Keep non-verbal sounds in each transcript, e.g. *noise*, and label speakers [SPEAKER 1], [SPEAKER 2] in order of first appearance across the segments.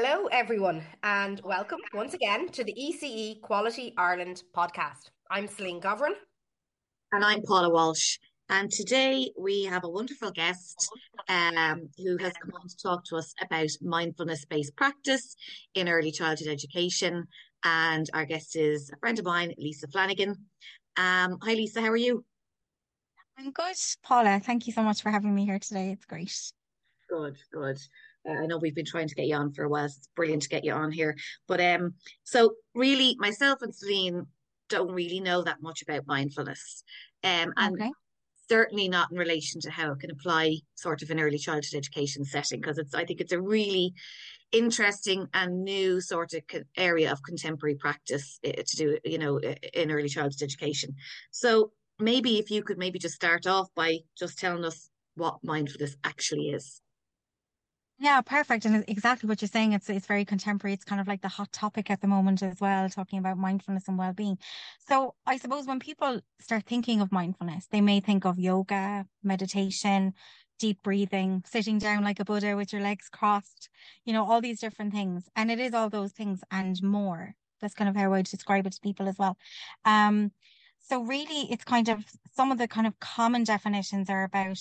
[SPEAKER 1] Hello, everyone, and welcome once again to the ECE Quality Ireland podcast. I'm Celine Govern.
[SPEAKER 2] And I'm Paula Walsh. And today we have a wonderful guest um, who has come on to talk to us about mindfulness based practice in early childhood education. And our guest is a friend of mine, Leesa Flanagan. Um, hi, Leesa, how are you?
[SPEAKER 3] I'm good, Paula. Thank you so much for having me here today. It's great.
[SPEAKER 2] Good, good. Uh, I know we've been trying to get you on for a while. it's brilliant to get you on here. But um, so really, myself and Celine don't really know that much about mindfulness. Um, and okay. certainly not in relation to how it can apply sort of in early childhood education setting, because it's I think it's a really interesting and new sort of area of contemporary practice eh, to do, you know, in early childhood education. So maybe if you could maybe just start off by just telling us what mindfulness actually is.
[SPEAKER 3] Yeah, perfect. And exactly what you're saying. It's it's very contemporary. It's kind of like the hot topic at the moment as well, talking about mindfulness and well-being. So I suppose when people start thinking of mindfulness, they may think of yoga, meditation, deep breathing, sitting down like a Buddha with your legs crossed, you know, all these different things. And it is all those things and more. That's kind of how I describe it to people as well. Um, so really it's kind of some of the kind of common definitions are about,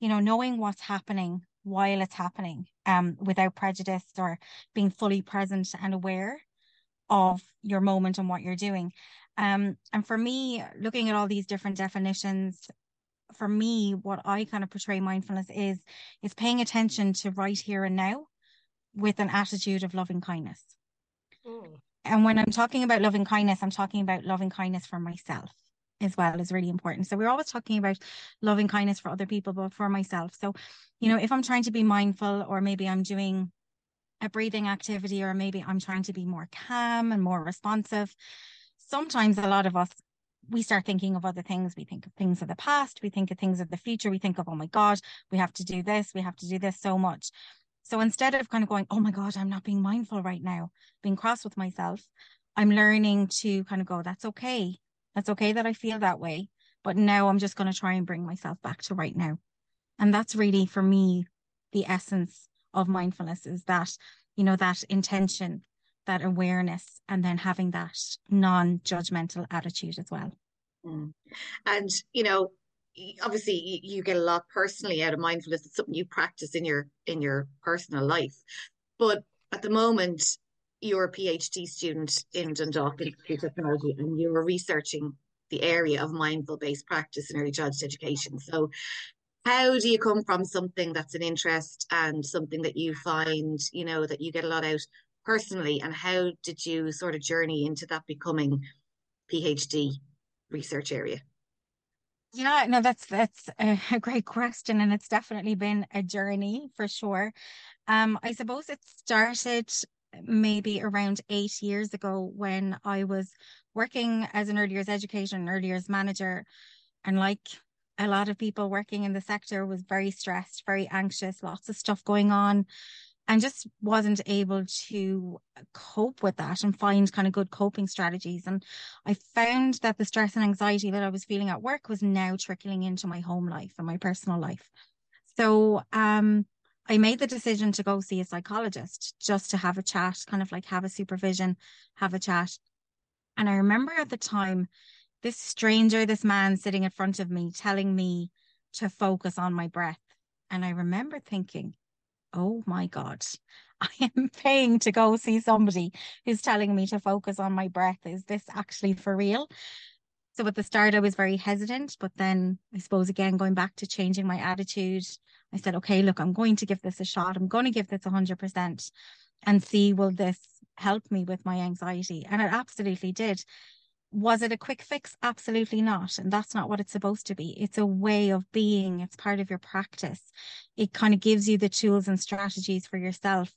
[SPEAKER 3] you know, knowing what's happening while it's happening um, without prejudice or being fully present and aware of your moment and what you're doing. Um, and for me, looking at all these different definitions, for me, what I kind of portray mindfulness is is paying attention to right here and now with an attitude of loving kindness. Mm. And when I'm talking about loving kindness, I'm talking about loving kindness for myself as well is really important. So we're always talking about loving kindness for other people, but for myself. So, you know, if I'm trying to be mindful or maybe I'm doing a breathing activity or maybe I'm trying to be more calm and more responsive, sometimes a lot of us we start thinking of other things. We think of things of the past. We think of things of the future. We think of, oh my God, we have to do this. We have to do this so much. So instead of kind of going, oh my God, I'm not being mindful right now, being cross with myself, I'm learning to kind of go, that's okay. That's okay that I feel that way. But now I'm just going to try and bring myself back to right now. And that's really for me the essence of mindfulness is that, you know, that intention, that awareness, and then having that non judgmental attitude as well.
[SPEAKER 2] Mm. And, you know, obviously you get a lot personally out of mindfulness it's something you practice in your in your personal life but at the moment you're a PhD student in Dundalk Institute of Technology and you're researching the area of mindful based practice in early childhood education. So, how do you come from something that's an interest and something that you find, you know, that you get a lot out personally, and how did you sort of journey into that becoming PhD research area?
[SPEAKER 3] Yeah, no, that's that's a great question, and it's definitely been a journey for sure. Um, I suppose it started maybe around eight years ago when I was working as an early years education and early years manager. And like a lot of people working in the sector was very stressed, very anxious, lots of stuff going on and just wasn't able to cope with that and find kind of good coping strategies. And I found that the stress and anxiety that I was feeling at work was now trickling into my home life and my personal life. So um I made the decision to go see a psychologist just to have a chat, kind of like have a supervision, have a chat. And I remember at the time, this stranger, this man sitting in front of me telling me to focus on my breath. And I remember thinking, oh my God, *laughs* I am paying to go see somebody who's telling me to focus on my breath. Is this actually for real? So at the start, I was very hesitant, but then I suppose again, going back to changing my attitude, I said, okay, look, I'm going to give this a shot. I'm going to give this 100% and see will this help me with my anxiety? And it absolutely did. Was it a quick fix? Absolutely not. And that's not what it's supposed to be. It's a way of being, it's part of your practice. It kind of gives you the tools and strategies for yourself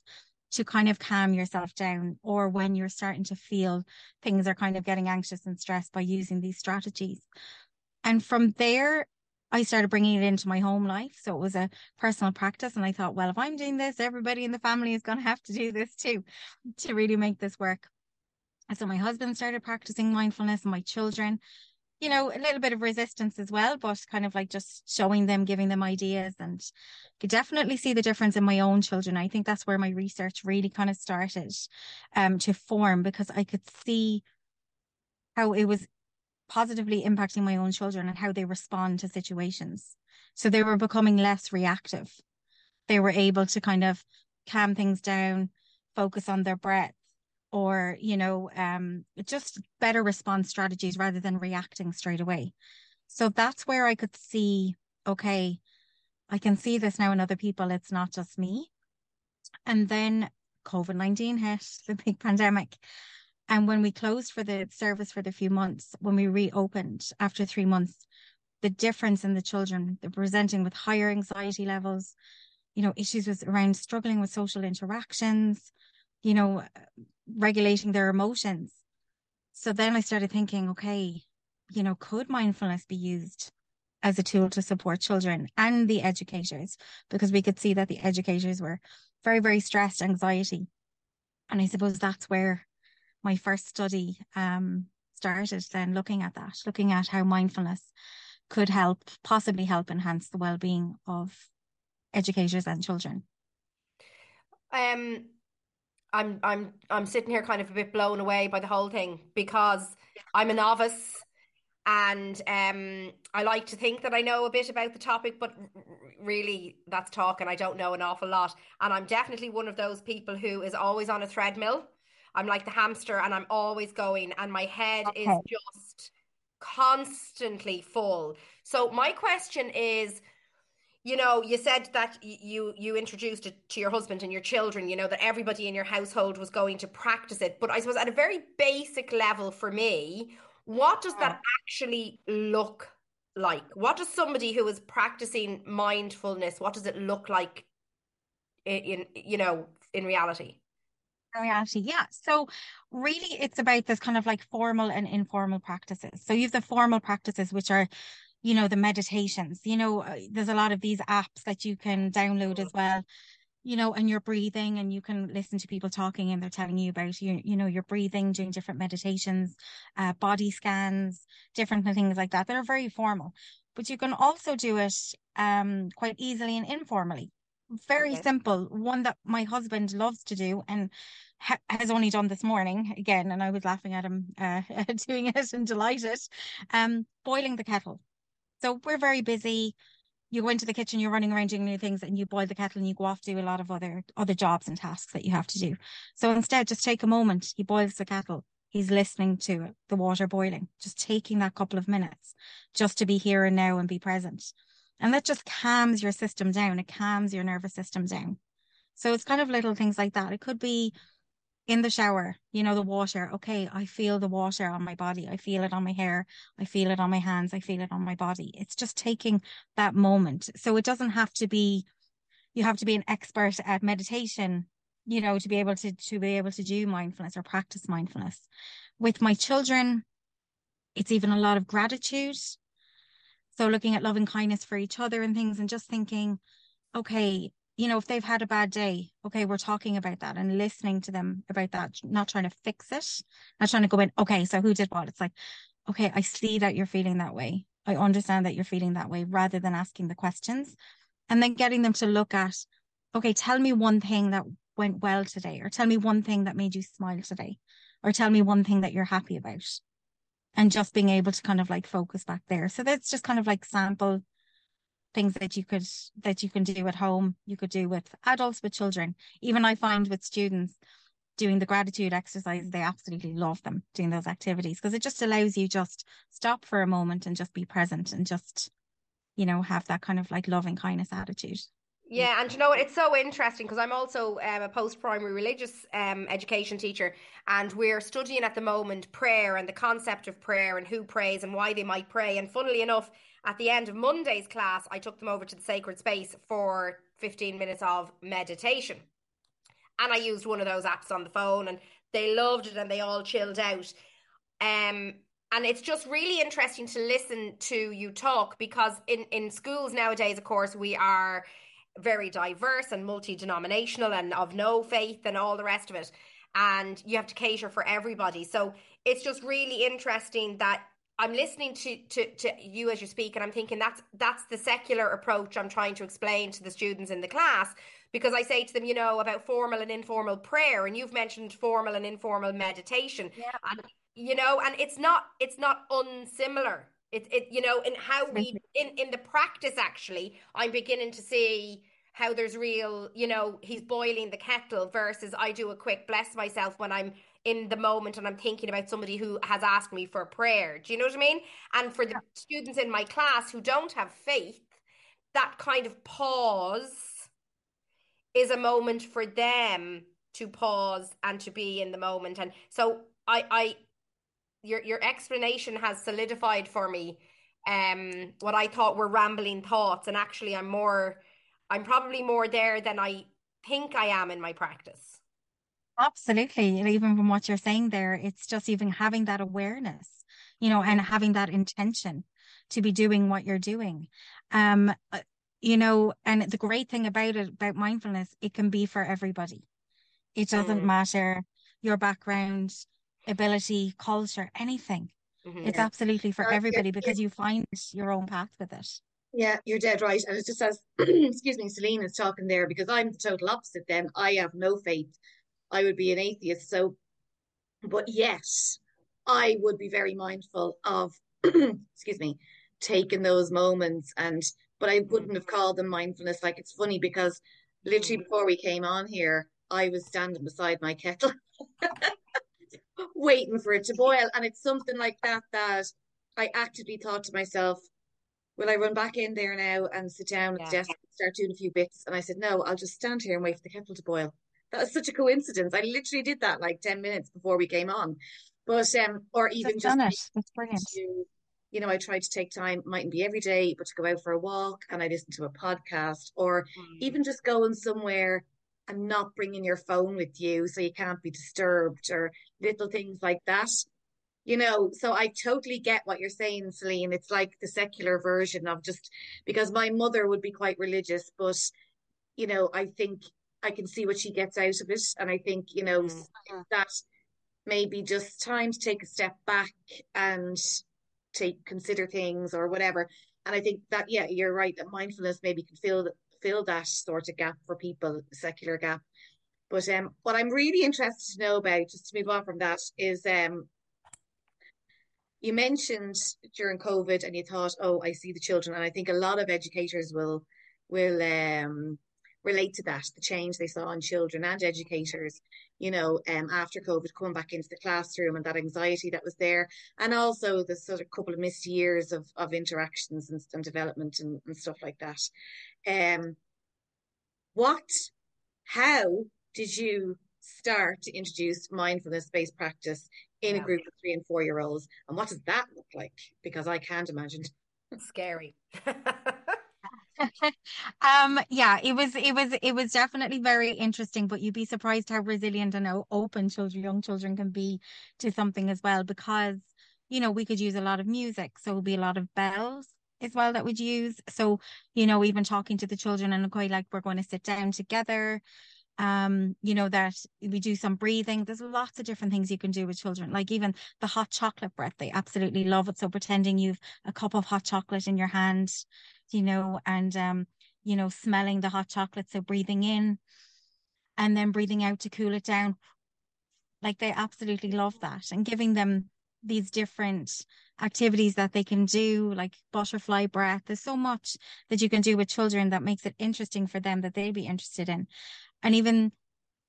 [SPEAKER 3] to kind of calm yourself down or when you're starting to feel things are kind of getting anxious and stressed by using these strategies. And from there, I started bringing it into my home life. So it was a personal practice. And I thought, well, if I'm doing this, everybody in the family is going to have to do this too to really make this work. And so my husband started practicing mindfulness and my children. you know, a little bit of resistance as well, but kind of like just showing them, giving them ideas. And could definitely see the difference in my own children. I think that's where my research really kind of started um, to form because I could see how it was positively impacting my own children and how they respond to situations. So they were becoming less reactive. They were able to kind of calm things down, focus on their breath, or you know um, just better response strategies rather than reacting straight away so that's where i could see okay i can see this now in other people it's not just me and then covid-19 hit *laughs* the big pandemic and when we closed for the service for the few months when we reopened after three months the difference in the children they're presenting with higher anxiety levels you know issues with around struggling with social interactions you know regulating their emotions. So then I started thinking, okay, you know, could mindfulness be used as a tool to support children and the educators? Because we could see that the educators were very, very stressed, anxiety. And I suppose that's where my first study um, started, then looking at that, looking at how mindfulness could help, possibly help enhance the well being of educators and children.
[SPEAKER 1] Um, I'm I'm I'm sitting here kind of a bit blown away by the whole thing because I'm a novice and um, I like to think that I know a bit about the topic, but really that's talk and I don't know an awful lot. And I'm definitely one of those people who is always on a treadmill. I'm like the hamster and I'm always going and my head okay. is just constantly full. So my question is you know you said that you you introduced it to your husband and your children you know that everybody in your household was going to practice it but i suppose at a very basic level for me what does that actually look like what does somebody who is practicing mindfulness what does it look like in, in you know in reality
[SPEAKER 3] reality yeah so really it's about this kind of like formal and informal practices so you have the formal practices which are you know, the meditations, you know, uh, there's a lot of these apps that you can download as well, you know, and you're breathing and you can listen to people talking and they're telling you about you, you know, your breathing, doing different meditations, uh, body scans, different things like that that are very formal. But you can also do it um, quite easily and informally. Very okay. simple. One that my husband loves to do and ha- has only done this morning again. And I was laughing at him uh, *laughs* doing it and delighted. Um, boiling the kettle so we're very busy. You go into the kitchen, you're running around doing new things, and you boil the kettle and you go off to do a lot of other other jobs and tasks that you have to do. So instead, just take a moment. He boils the kettle. He's listening to it, the water boiling, just taking that couple of minutes just to be here and now and be present. And that just calms your system down. It calms your nervous system down. So it's kind of little things like that. It could be in the shower, you know, the water. Okay, I feel the water on my body. I feel it on my hair. I feel it on my hands. I feel it on my body. It's just taking that moment. So it doesn't have to be, you have to be an expert at meditation, you know, to be able to, to be able to do mindfulness or practice mindfulness. With my children, it's even a lot of gratitude. So looking at loving kindness for each other and things and just thinking, okay, you know, if they've had a bad day, okay, we're talking about that and listening to them about that, not trying to fix it, not trying to go in, okay, so who did what? It's like, okay, I see that you're feeling that way. I understand that you're feeling that way rather than asking the questions and then getting them to look at, okay, tell me one thing that went well today, or tell me one thing that made you smile today, or tell me one thing that you're happy about. And just being able to kind of like focus back there. So that's just kind of like sample things that you could that you can do at home you could do with adults with children even i find with students doing the gratitude exercises they absolutely love them doing those activities because it just allows you just stop for a moment and just be present and just you know have that kind of like loving kindness attitude
[SPEAKER 1] yeah, and you know what? It's so interesting because I'm also um, a post primary religious um, education teacher, and we're studying at the moment prayer and the concept of prayer and who prays and why they might pray. And funnily enough, at the end of Monday's class, I took them over to the sacred space for 15 minutes of meditation. And I used one of those apps on the phone, and they loved it and they all chilled out. Um, and it's just really interesting to listen to you talk because in, in schools nowadays, of course, we are very diverse and multi-denominational and of no faith and all the rest of it and you have to cater for everybody so it's just really interesting that I'm listening to, to to you as you speak, and I'm thinking that's that's the secular approach I'm trying to explain to the students in the class because I say to them, you know, about formal and informal prayer, and you've mentioned formal and informal meditation,
[SPEAKER 3] yeah.
[SPEAKER 1] and you know, and it's not it's not unsimilar. It it you know in how we in in the practice actually, I'm beginning to see how there's real, you know, he's boiling the kettle versus I do a quick bless myself when I'm in the moment and I'm thinking about somebody who has asked me for a prayer. Do you know what I mean? And for the yeah. students in my class who don't have faith, that kind of pause is a moment for them to pause and to be in the moment. And so I I your your explanation has solidified for me um what I thought were rambling thoughts and actually I'm more I'm probably more there than I think I am in my practice.
[SPEAKER 3] Absolutely. And even from what you're saying there, it's just even having that awareness, you know, and having that intention to be doing what you're doing. Um, uh, you know, and the great thing about it, about mindfulness, it can be for everybody. It doesn't mm. matter your background, ability, culture, anything. Mm-hmm. It's absolutely for everybody because you find your own path with it.
[SPEAKER 2] Yeah, you're dead right. And it's just as, *clears throat* excuse me, Celine is talking there because I'm the total opposite then. I have no faith I would be an atheist. So, but yes, I would be very mindful of, *clears throat* excuse me, taking those moments and, but I wouldn't have called them mindfulness. Like it's funny because literally before we came on here, I was standing beside my kettle, *laughs* waiting for it to boil. And it's something like that that I actively thought to myself, will I run back in there now and sit down at yeah. the desk and start doing a few bits? And I said, no, I'll just stand here and wait for the kettle to boil that was such a coincidence. I literally did that like 10 minutes before we came on. But um or even
[SPEAKER 3] That's
[SPEAKER 2] just
[SPEAKER 3] it. That's brilliant.
[SPEAKER 2] To, you know, I try to take time, mightn't be every day, but to go out for a walk and I listen to a podcast or mm. even just going somewhere and not bringing your phone with you so you can't be disturbed or little things like that. You know, so I totally get what you're saying, Celine. It's like the secular version of just because my mother would be quite religious, but you know, I think I can see what she gets out of it. And I think, you know, mm. that maybe just time to take a step back and take consider things or whatever. And I think that yeah, you're right that mindfulness maybe can fill fill that sort of gap for people, secular gap. But um, what I'm really interested to know about, just to move on from that, is um, you mentioned during COVID and you thought, oh, I see the children, and I think a lot of educators will will um relate to that, the change they saw in children and educators, you know, um, after COVID coming back into the classroom and that anxiety that was there, and also the sort of couple of missed years of, of interactions and, and development and, and stuff like that. Um, what, how did you start to introduce mindfulness based practice in yeah. a group of three and four year olds? And what does that look like? Because I can't imagine.
[SPEAKER 1] Scary. *laughs* *laughs*
[SPEAKER 3] um yeah it was it was it was definitely very interesting but you'd be surprised how resilient and how open children young children can be to something as well because you know we could use a lot of music so it would be a lot of bells as well that we'd use. So you know even talking to the children and quite like we're going to sit down together um you know that we do some breathing. There's lots of different things you can do with children like even the hot chocolate breath. They absolutely love it. So pretending you've a cup of hot chocolate in your hand you know, and um, you know, smelling the hot chocolate, so breathing in and then breathing out to cool it down. Like they absolutely love that and giving them these different activities that they can do, like butterfly breath. There's so much that you can do with children that makes it interesting for them that they'd be interested in. And even,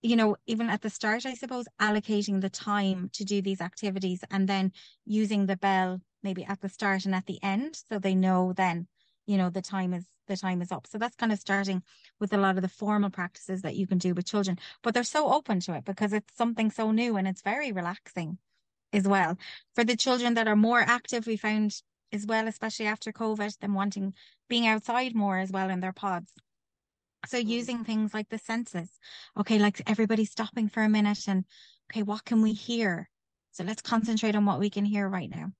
[SPEAKER 3] you know, even at the start, I suppose, allocating the time to do these activities and then using the bell maybe at the start and at the end so they know then you know the time is the time is up so that's kind of starting with a lot of the formal practices that you can do with children but they're so open to it because it's something so new and it's very relaxing as well for the children that are more active we found as well especially after covid them wanting being outside more as well in their pods so mm. using things like the senses okay like everybody stopping for a minute and okay what can we hear so let's concentrate on what we can hear right now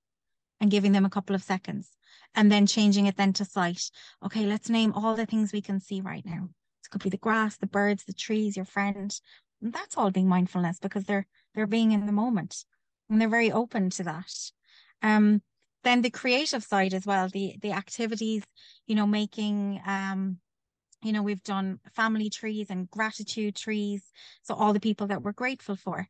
[SPEAKER 3] and giving them a couple of seconds and then changing it then to sight. Okay, let's name all the things we can see right now. It could be the grass, the birds, the trees, your friend. And that's all being mindfulness because they're they're being in the moment and they're very open to that. Um, then the creative side as well, the the activities, you know, making um you know, we've done family trees and gratitude trees. So all the people that we're grateful for.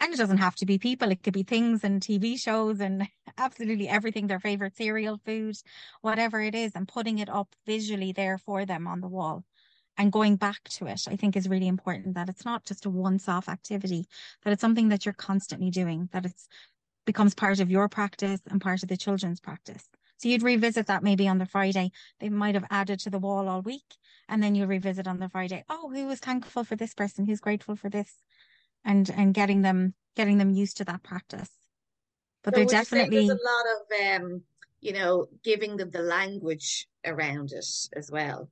[SPEAKER 3] And it doesn't have to be people, it could be things and TV shows and *laughs* absolutely everything, their favorite cereal, food, whatever it is, and putting it up visually there for them on the wall and going back to it, I think is really important that it's not just a once off activity, that it's something that you're constantly doing, that it's becomes part of your practice and part of the children's practice. So you'd revisit that maybe on the Friday. They might have added to the wall all week. And then you'll revisit on the Friday. Oh, who was thankful for this person? Who's grateful for this? And and getting them getting them used to that practice. But so they're definitely
[SPEAKER 2] there's a lot of um, you know, giving them the language around it as well.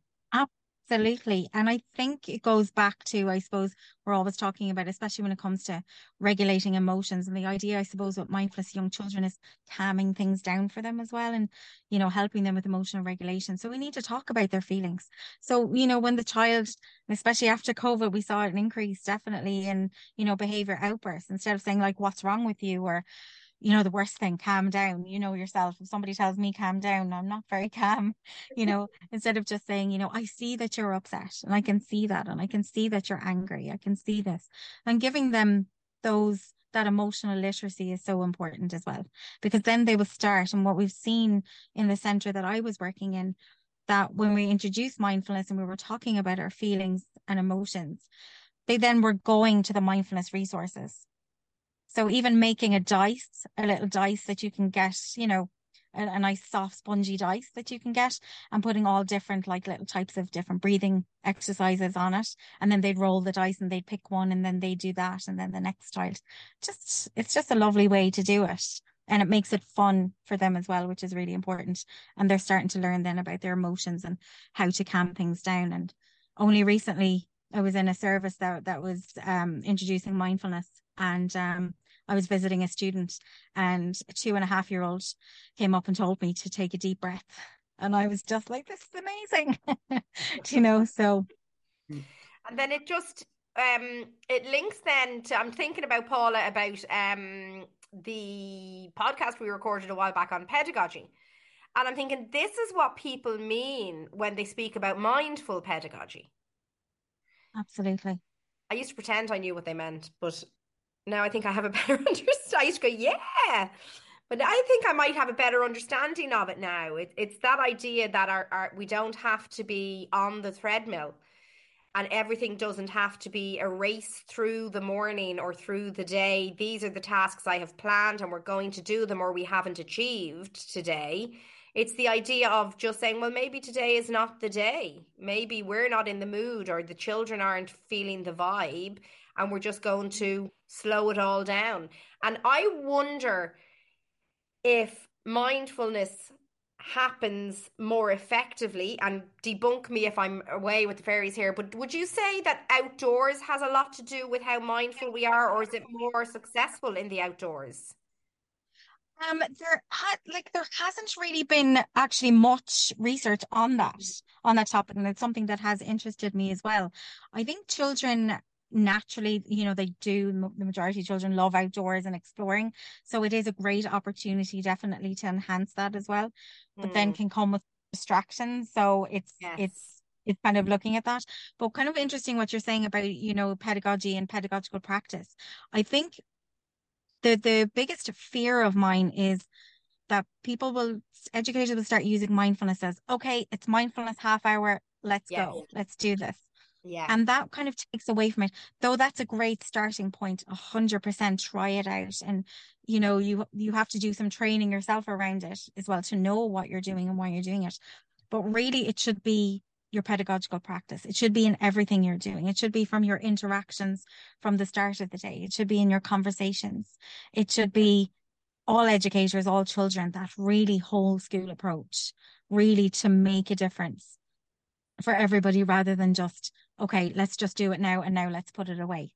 [SPEAKER 3] Absolutely. And I think it goes back to, I suppose, we're always talking about, especially when it comes to regulating emotions. And the idea, I suppose, with mindfulness young children is calming things down for them as well and, you know, helping them with emotional regulation. So we need to talk about their feelings. So, you know, when the child, especially after COVID, we saw an increase definitely in, you know, behavior outbursts instead of saying like, what's wrong with you? Or, you know, the worst thing, calm down. You know yourself. If somebody tells me calm down, I'm not very *laughs* calm, you know, instead of just saying, you know, I see that you're upset and I can see that and I can see that you're angry. I can see this. And giving them those that emotional literacy is so important as well because then they will start and what we've seen in the center that I was working in that when we introduced mindfulness and we were talking about our feelings and emotions they then were going to the mindfulness resources so even making a dice, a little dice that you can get, you know, a, a, nice soft spongy dice that you can get and putting all different like little types of different breathing exercises on it. And then they'd roll the dice and they'd pick one and then they do that. And then the next child just, it's just a lovely way to do it. And it makes it fun for them as well, which is really important. And they're starting to learn then about their emotions and how to calm things down. And only recently I was in a service that, that was um, introducing mindfulness and um, I was visiting a student and a two and a half year old came up and told me to take a deep breath. And I was just like, this is amazing. *laughs* you know, so.
[SPEAKER 1] And then it just, um, it links then to, I'm thinking about Paula about um, the podcast we recorded a while back on pedagogy. And I'm thinking, this is what people mean when they speak about mindful pedagogy.
[SPEAKER 3] Absolutely.
[SPEAKER 1] I used to pretend I knew what they meant, but now I think I have a *laughs* better understanding. Go, yeah. But I think I might have a better understanding of it now. It, it's that idea that our, our we don't have to be on the treadmill and everything doesn't have to be a race through the morning or through the day. These are the tasks I have planned and we're going to do them or we haven't achieved today. It's the idea of just saying, well, maybe today is not the day. Maybe we're not in the mood or the children aren't feeling the vibe and we're just going to slow it all down. And I wonder if mindfulness happens more effectively and debunk me if I'm away with the fairies here, but would you say that outdoors has a lot to do with how mindful we are, or is it more successful in the outdoors?
[SPEAKER 3] Um, there had like there hasn't really been actually much research on that on that topic, and it's something that has interested me as well. I think children naturally, you know, they do, the majority of children love outdoors and exploring. So it is a great opportunity, definitely, to enhance that as well. But mm. then can come with distractions. So it's, yes. it's, it's kind of looking at that. But kind of interesting what you're saying about, you know, pedagogy and pedagogical practice. I think the the biggest fear of mine is that people will educators will start using mindfulness as okay, it's mindfulness half hour, let's yes. go, let's do this.
[SPEAKER 1] Yeah.
[SPEAKER 3] And that kind of takes away from it. Though that's a great starting point, a hundred percent try it out. And you know, you you have to do some training yourself around it as well to know what you're doing and why you're doing it. But really it should be your pedagogical practice. It should be in everything you're doing. It should be from your interactions from the start of the day. It should be in your conversations. It should be all educators, all children, that really whole school approach, really to make a difference for everybody rather than just okay, let's just do it now and now let's put it away.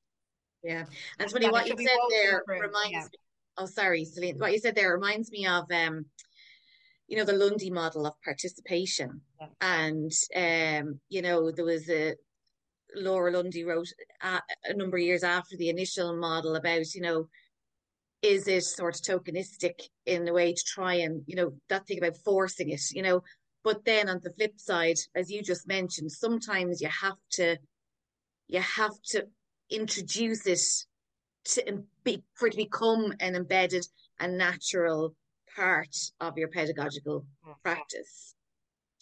[SPEAKER 2] Yeah. And funny what you said there reminds yeah. me oh sorry, Celine, what you said there reminds me of um you know the Lundy model of participation. Yeah. And um, you know, there was a Laura Lundy wrote a, a number of years after the initial model about, you know, is it sort of tokenistic in a way to try and, you know, that thing about forcing it, you know? But then on the flip side, as you just mentioned, sometimes you have to, you have to introduce it to be, for it to become an embedded and natural part of your pedagogical mm-hmm. practice.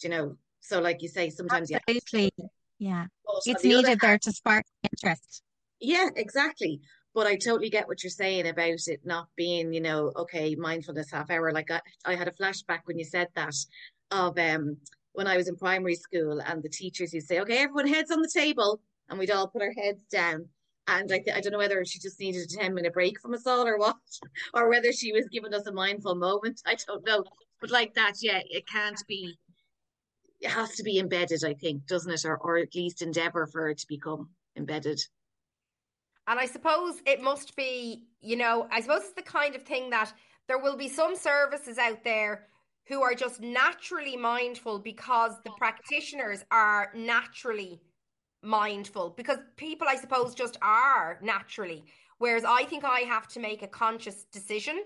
[SPEAKER 2] Do you know? So, like you say, sometimes
[SPEAKER 3] Absolutely. you yeah, it's the needed hand, there to spark interest.
[SPEAKER 2] Yeah, exactly. But I totally get what you're saying about it not being, you know, okay, mindfulness half hour. Like I, I had a flashback when you said that of um when I was in primary school and the teachers used to say, okay, everyone heads on the table, and we'd all put our heads down. And I, th- I don't know whether she just needed a 10 minute break from us all or what, *laughs* or whether she was giving us a mindful moment. *laughs* I don't know. But like that, yeah, it can't be, it has to be embedded, I think, doesn't it? Or, or at least endeavor for it to become embedded.
[SPEAKER 1] And I suppose it must be, you know, I suppose it's the kind of thing that there will be some services out there who are just naturally mindful because the practitioners are naturally mindful. Because people i suppose just are naturally. Whereas i think i have to make a conscious decision.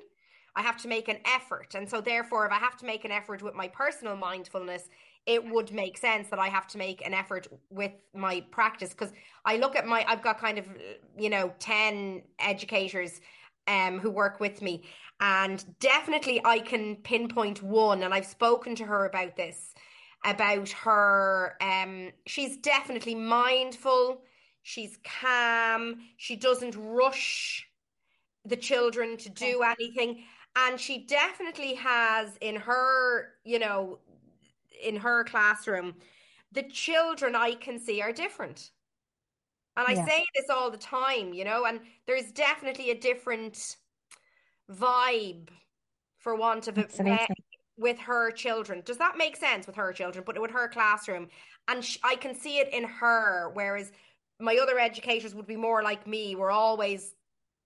[SPEAKER 1] I have to make an effort. And so therefore if i have to make an effort with my personal mindfulness it would make sense that i have to make an effort with my practice. Because i look at my i've got kind of you know 10 educators um, who work with me and definitely I can pinpoint one, and I've spoken to her about this, about her. Um, she's definitely mindful. She's calm. She doesn't rush the children to do anything. And she definitely has in her, you know, in her classroom, the children I can see are different. And I yeah. say this all the time, you know, and there's definitely a different vibe, for want of it, with her children. Does that make sense with her children? But with her classroom, and sh- I can see it in her. Whereas my other educators would be more like me. We're always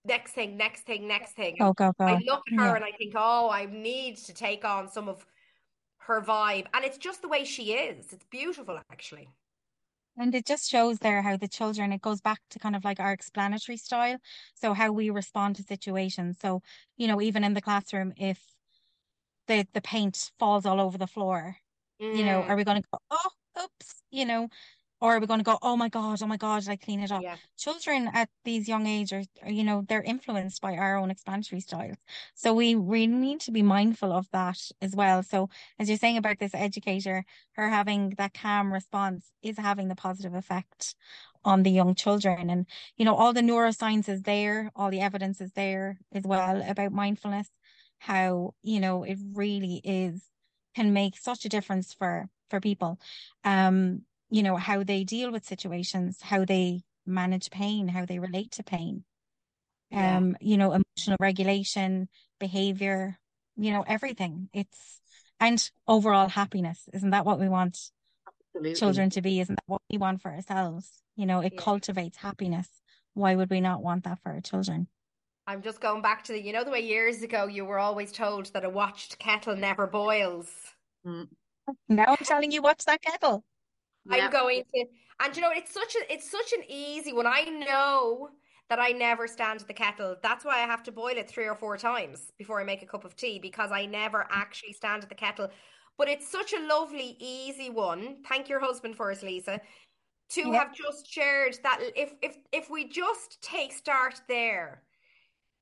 [SPEAKER 1] next thing, next thing, next thing.
[SPEAKER 3] Oh, go, go.
[SPEAKER 1] I look at her yeah. and I think, oh, I need to take on some of her vibe, and it's just the way she is. It's beautiful, actually.
[SPEAKER 3] And it just shows there how the children, it goes back to kind of like our explanatory style. So how we respond to situations. So, you know, even in the classroom, if the the paint falls all over the floor, mm. you know, are mm. we going to go, oh, oops, you know, or are we going to go, oh my God, oh my God, I clean it up? Yeah. Children at these young age are, are, you know, they're influenced by our own explanatory styles. So we really need to be mindful of that as well. So as you're saying about this educator, her having that calm response is having the positive effect on the young children. And, you know, all the neuroscience is there, all the evidence is there as well about mindfulness, how, you know, it really is can make such a difference for for people. Um, you know, how they deal with situations, how they manage pain, how they relate to pain. Yeah. Um, you know, emotional regulation, behavior, you know, everything. It's and overall happiness. Isn't that what we want Absolutely. children to be? Isn't that what we want for ourselves? You know, it yeah. cultivates happiness. Why would we not want that for our children?
[SPEAKER 1] I'm just going back to the, you know, the way years ago you were always told that a watched kettle never boils.
[SPEAKER 3] Mm. Now I'm telling you, watch that kettle.
[SPEAKER 1] I'm going to, and you know, it's such a, it's such an easy one. I know that I never stand the kettle. That's why I have to boil it three or four times before I make a cup of tea because I never actually stand at the kettle. But it's such a lovely, easy one. Thank your husband for us, Leesa, to yep. have just shared that. If if if we just take start there,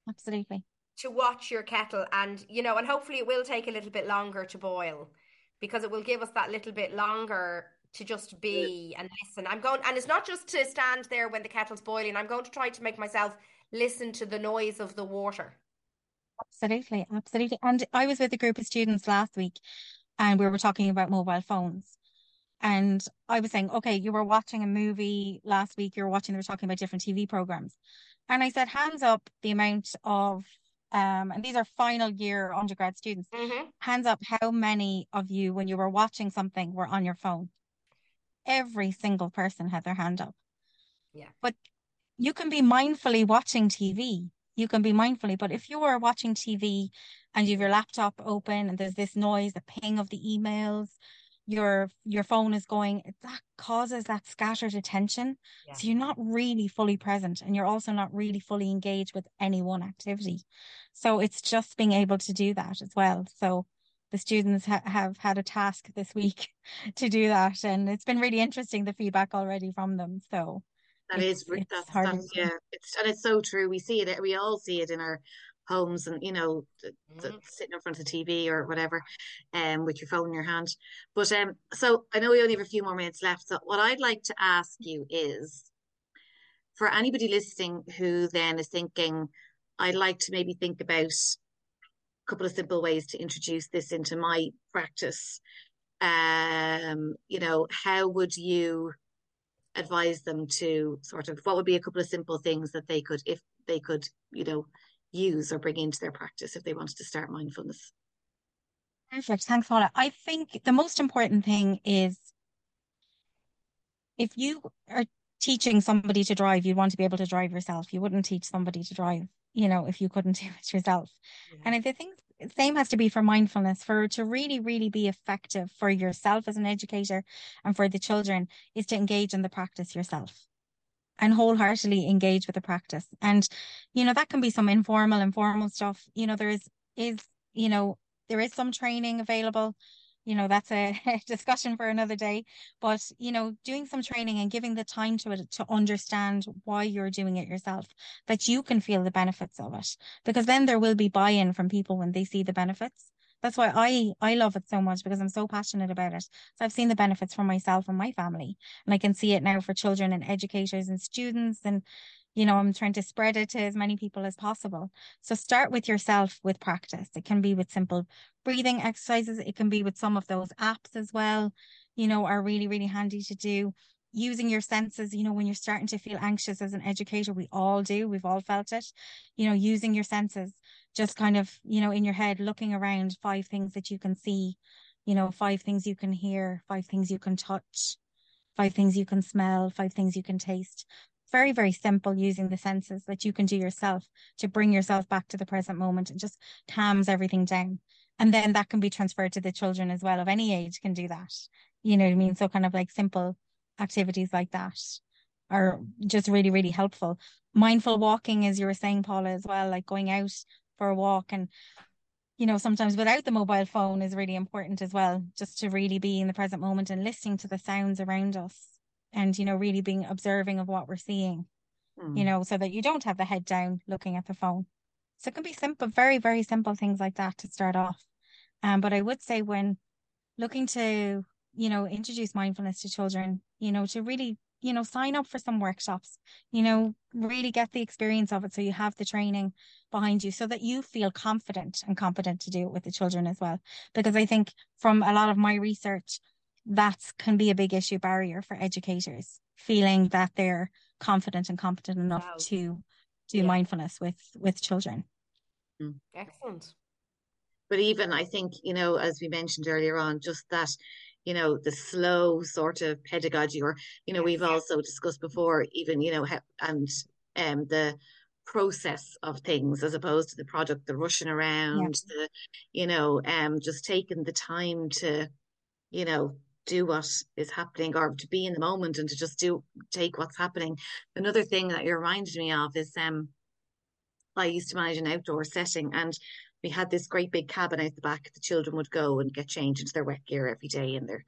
[SPEAKER 3] absolutely,
[SPEAKER 1] to watch your kettle, and you know, and hopefully it will take a little bit longer to boil because it will give us that little bit longer to just be and listen. I'm going, and it's not just to stand there when the kettle's boiling. I'm going to try to make myself listen to the noise of the water.
[SPEAKER 3] Absolutely, absolutely. And I was with a group of students last week, and we were talking about mobile phones. And I was saying, okay, you were watching a movie last week. You were watching. They were talking about different TV programs, and I said, hands up the amount of um, and these are final year undergrad students. Mm-hmm. Hands up, how many of you, when you were watching something, were on your phone? Every single person had their hand up.
[SPEAKER 1] Yeah.
[SPEAKER 3] But you can be mindfully watching TV. You can be mindfully, but if you are watching TV and you have your laptop open and there's this noise, the ping of the emails, your your phone is going, that causes that scattered attention.
[SPEAKER 1] Yeah.
[SPEAKER 3] So you're not really fully present and you're also not really fully engaged with any one activity. So it's just being able to do that as well. So the students ha have had a task this week *laughs* to do that and it's been really interesting the feedback already from them. So
[SPEAKER 2] That
[SPEAKER 3] it's,
[SPEAKER 2] is,
[SPEAKER 3] it's
[SPEAKER 2] that's,
[SPEAKER 3] harder
[SPEAKER 2] that's,
[SPEAKER 3] to-
[SPEAKER 2] yeah, it's, and it's so true. We see it, we all see it in our homes and, you know, the, the,
[SPEAKER 1] Mhm.
[SPEAKER 2] sitting in front of the TV or whatever, um, with your phone in your hand. But, um, so I know we only have a few more minutes left. So what I'd like to ask you is for anybody listening who then is thinking, I'd like to maybe think about a couple of simple ways to introduce this into my practice. Um, you know, how would you advise them to sort of what would be a couple of simple things that they could if they could you know use or bring into their practice if they wanted to start mindfulness
[SPEAKER 3] Perfect. Thanks, Paula. I think the most important thing is if you are teaching somebody to drive, you'd want to be able to drive yourself. You wouldn't teach somebody to drive, you know, if you couldn't *laughs* do it yourself. And I think the same has to be for mindfulness. For to really, really be effective for yourself as an educator and for the children is to engage in the practice yourself and wholeheartedly engage with the practice. And, you know, that can be some informal, informal stuff. You know, there is, is, you know, there is some training available. You know, that's a *laughs* discussion for another day. But, you know, doing some training and giving the time to it to understand why you're doing it yourself, that you can feel the benefits of it. Because then there will be buy-in from people when they see the benefits. That's why I I love it so much because I'm so passionate about it. So I've seen the benefits for myself and my family. And I can see it now for children and educators and students and you know, I'm trying to spread it to as many people as possible. So start with yourself with practice. It can be with simple breathing exercises. It can be with some of those apps as well, you know, are really, really handy to do. Using your senses, you know, when you're starting to feel anxious as an educator, we all do, we've all felt it, you know, using your senses, just kind of, you know, in your head, looking around five things that you can see, you know, five things you can hear, five things you can touch, five things you can smell, five things you can taste very, very simple using the senses that you can do yourself to bring yourself back to the present moment and just calms everything down. And then that can be transferred to the children as well of any age can do that. You know what I mean? So kind of like simple activities like that are just really, really helpful. Mindful walking, as you were saying, Paula, as well, like going out for a walk and you know, sometimes without the mobile phone is really important as well, just to really be in the present moment and listening to the sounds around us and you know really being observing of what we're seeing
[SPEAKER 2] Hmm.
[SPEAKER 3] you know so that you don't have the head down looking at the phone. So it can be simple very very simple things like that to start off. Um but i would say when looking to you know introduce mindfulness to children you know to really you know sign up for some workshops you know really get the experience of it so you have the training behind you so that you feel confident and competent to do it with the children as well. Because i think from a lot of my research that can be a big issue barrier for educators feeling that they're confident and competent enough
[SPEAKER 1] Wow.
[SPEAKER 3] to do
[SPEAKER 1] Yeah.
[SPEAKER 3] mindfulness with with children
[SPEAKER 1] Excellent.
[SPEAKER 2] but even I think you know as we mentioned earlier on just that you know the slow sort of pedagogy or you know we've also discussed before even you know and um the process of things as opposed to the product the rushing around the you know um just taking the time to you know do what is happening or to be in the moment and to just do take what's happening another thing that you reminded me of is um I used to manage an outdoor setting and we had this great big cabin out the back. The children would go and get changed into their wet gear every day and their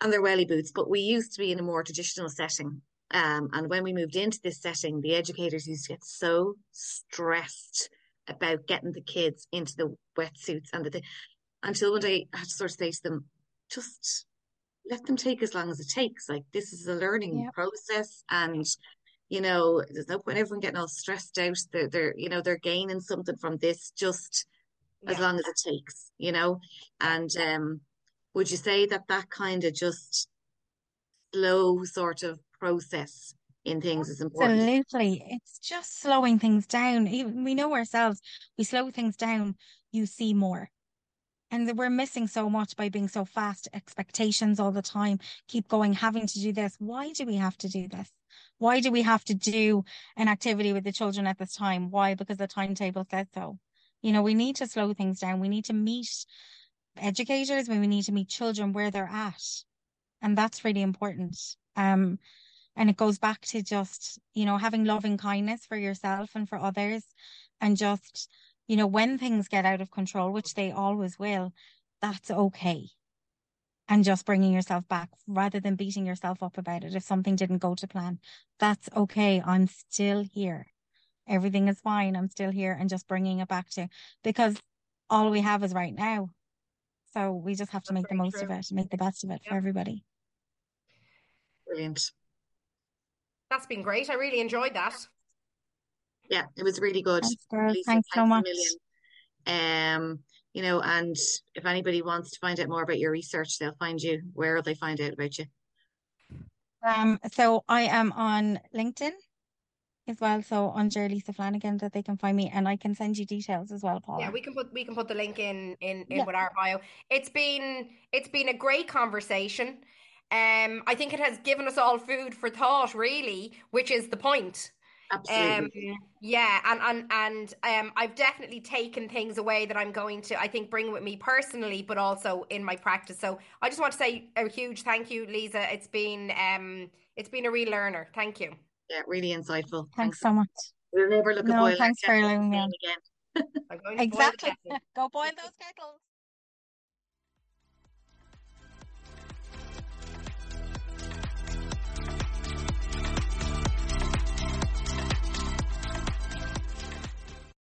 [SPEAKER 2] and their welly boots. But we used to be in a more traditional setting. Um, and when we moved into this setting, the educators used to get so stressed about getting the kids into the wetsuits and the thing until one day I had to sort of say to them, just let them take as long as it takes. Like this is a learning
[SPEAKER 3] Yeah.
[SPEAKER 2] process and you know, there's no point everyone getting all stressed out. They're they're you know, they're gaining something from this just as
[SPEAKER 1] Yeah.
[SPEAKER 2] long as it takes, you know. And um would you say that that kind of just slow sort of process in things is important?
[SPEAKER 3] Absolutely. It's just slowing things down. Even we know ourselves, we slow things down, you see more. And we're missing so much by being so fast, expectations all the time, keep going, having to do this. Why do we have to do this? Why do we have to do an activity with the children at this time? Why? Because the timetable says so. You know, we need to slow things down. We need to meet educators, we need to meet children where they're at. And that's really important. Um, and it goes back to just, you know, having loving kindness for yourself and for others. And just, you know, when things get out of control, which they always will, that's okay. And just bringing yourself back rather than beating yourself up about it if something didn't go to plan. That's okay. I'm still here. Everything is fine. I'm still here and just bringing it back to because all we have is right now. So we just have to
[SPEAKER 1] That's
[SPEAKER 3] make the
[SPEAKER 1] very
[SPEAKER 3] most of
[SPEAKER 1] true.
[SPEAKER 3] it, make the best of it for everybody.
[SPEAKER 2] Brilliant.
[SPEAKER 1] That's been great. I really enjoyed that.
[SPEAKER 2] Yeah, it was really good.
[SPEAKER 3] Thanks, girl.
[SPEAKER 2] Leesa,
[SPEAKER 3] Thanks so much.
[SPEAKER 2] Um, you know, and if anybody wants to find out more about your research, they'll find you. Where will they find out about you?
[SPEAKER 3] Um, so I am on LinkedIn as well. So under Leesa Flanagan that they can find me and I can send you details as well,
[SPEAKER 1] Paul.
[SPEAKER 3] Yeah,
[SPEAKER 1] we can put we can put the link in in in
[SPEAKER 3] Yeah.
[SPEAKER 1] with our bio. It's been it's been a great conversation. Um, I think it has given us all food for thought, really, which is the point. Um,
[SPEAKER 2] Absolutely.
[SPEAKER 1] yeah, and and and um, I've definitely taken things away that I'm going to, I think, bring with me personally, but also in my practice. So I just want to say a huge thank you, Leesa. It's been um, it's been a real learner. Thank you.
[SPEAKER 2] Yeah, really insightful.
[SPEAKER 3] Thanks so much.
[SPEAKER 2] We'll never look at
[SPEAKER 3] No,
[SPEAKER 2] boiling
[SPEAKER 3] thanks for
[SPEAKER 2] kettle
[SPEAKER 3] allowing me
[SPEAKER 2] again.
[SPEAKER 3] on. *laughs*
[SPEAKER 2] again.
[SPEAKER 1] I'm going to boil
[SPEAKER 3] Exactly. *laughs* Go boil those kettles.